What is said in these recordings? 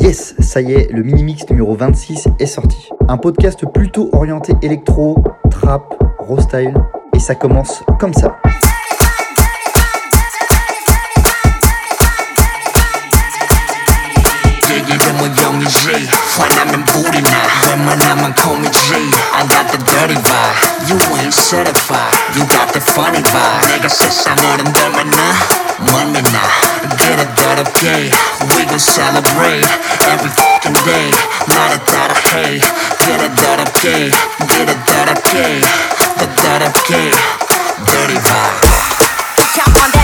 Yes, ça y est, le mini-mix numéro 26 est sorti. Un podcast plutôt orienté électro, trap, raw style, et ça commence comme ça. You ain't certified, you got the funny vibe. 내가 세상을 흔들었나? 멀리나. Get it 더럽게 We gon' celebrate every f***ing day. 나를 따라해. Get it 더럽게 Get it 더럽게 더 더럽게 Dirty vibe.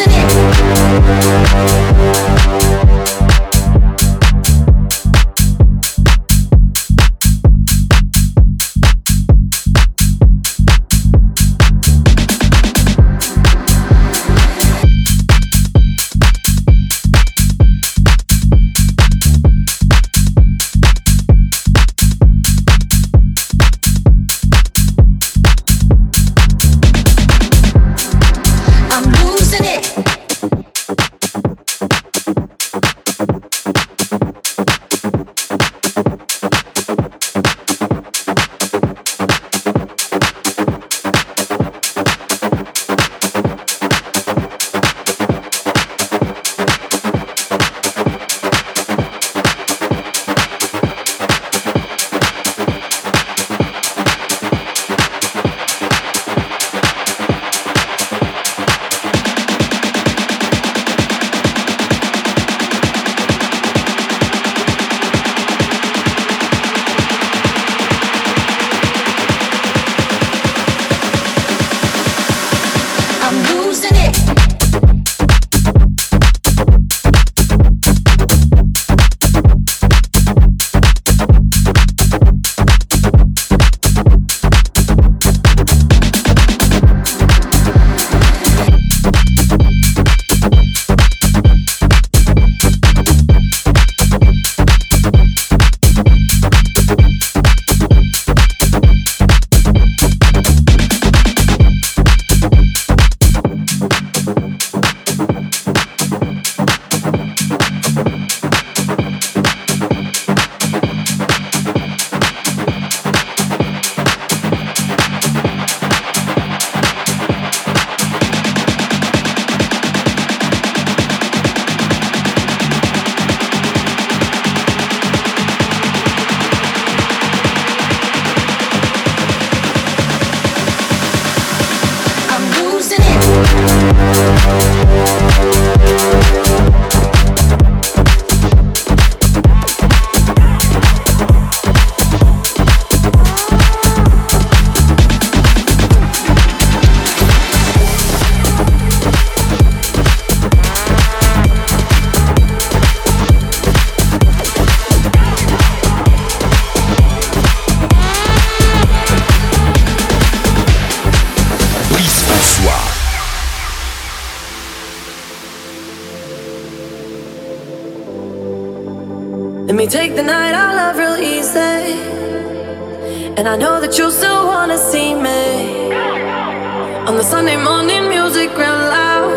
isn't it? And I know that you still wanna see me. On the Sunday morning, music real loud.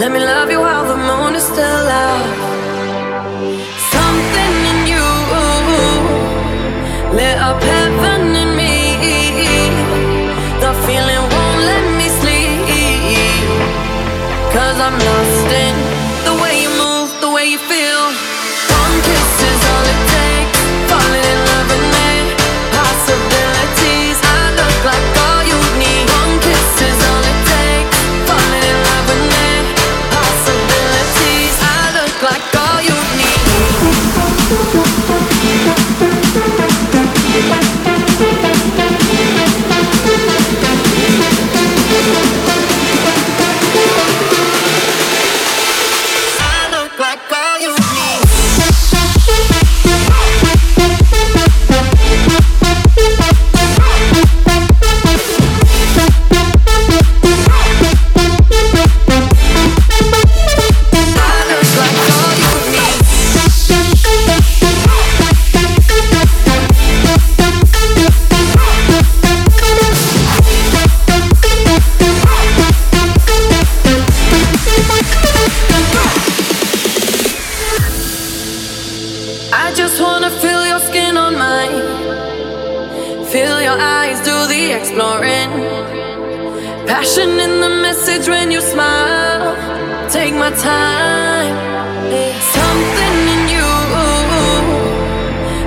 Let me love you while the moon is still out. Something in you lit up heaven in me. The feeling won't let me sleep. Cause I'm lost in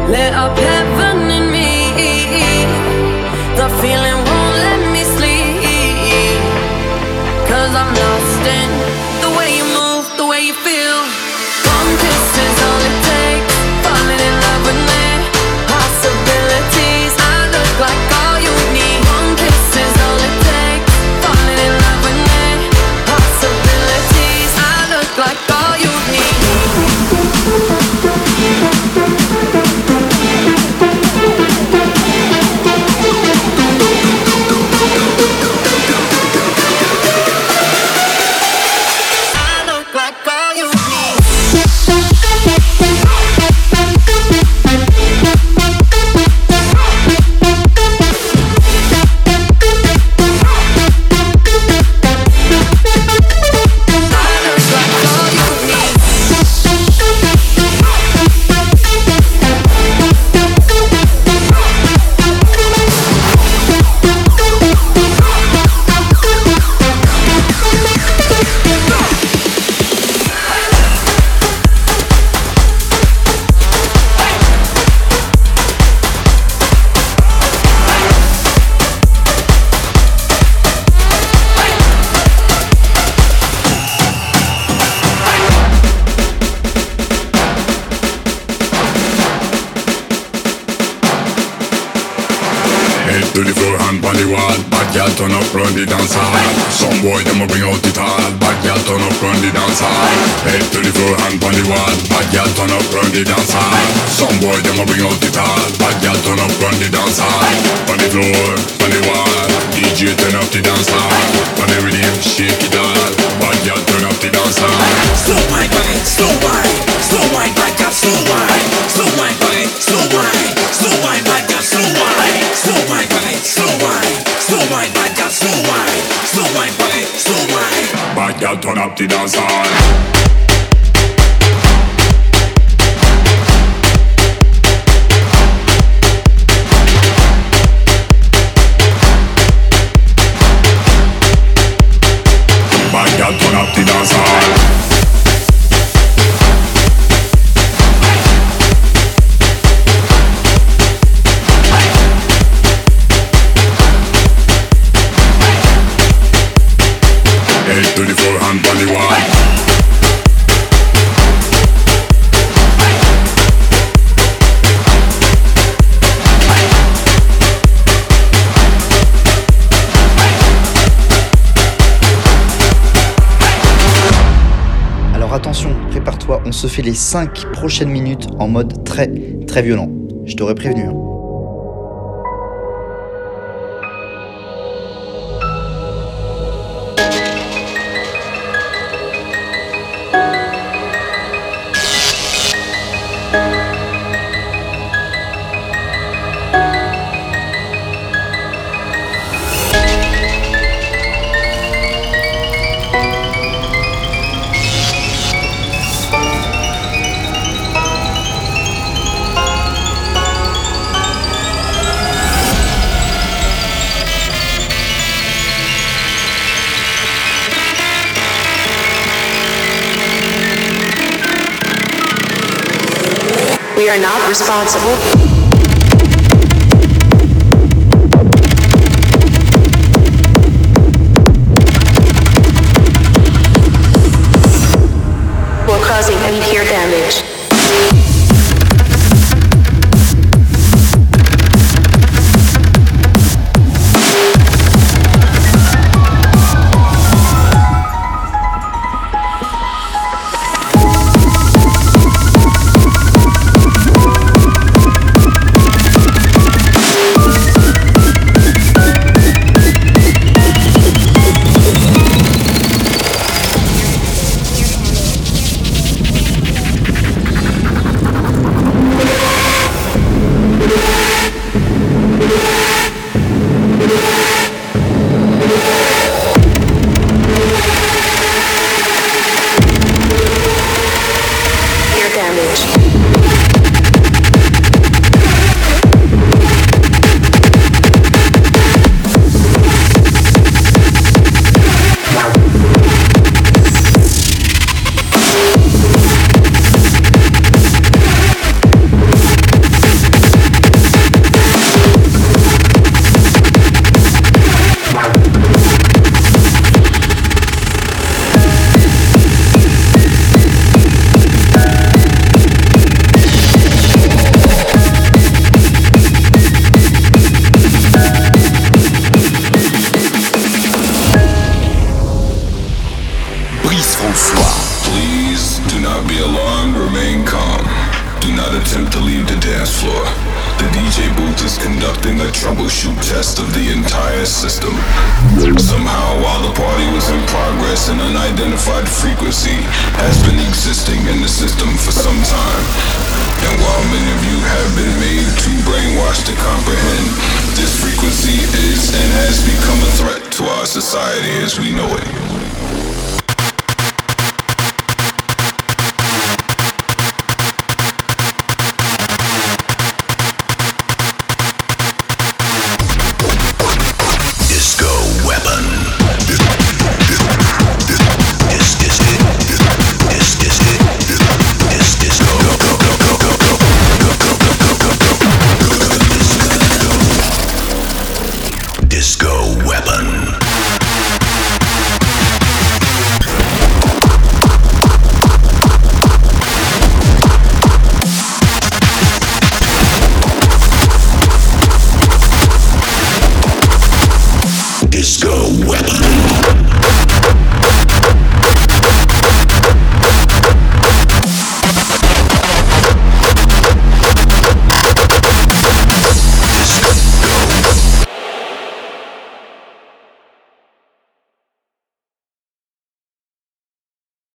lit up heaven in me. The feeling dance Some boy, them a bring out it all Bad girl turn up, run the dance hall On the floor, on the wall DJ turn up the dance hall On the rhythm, shake it all Bad girl turn up the dance hall Slow wine, wine, slow wine, slow wine, bad girl, slow wine, slow wine, wine, slow wine, slow wine, bad girl, slow wine, slow wine, wine, slow wine, slow wine, bad girl, slow wine, slow wine, wine, slow wine. Bad girl turn up the dance hall on se fait les 5 prochaines minutes en mode très très violent. Je t'aurais prévenu. hein. We are not responsible. System. Somehow, while the party was in progress, an unidentified frequency has been existing in the system for some time. And while many of you have been made too brainwashed to comprehend, this frequency is and has become a threat to our society as we know it.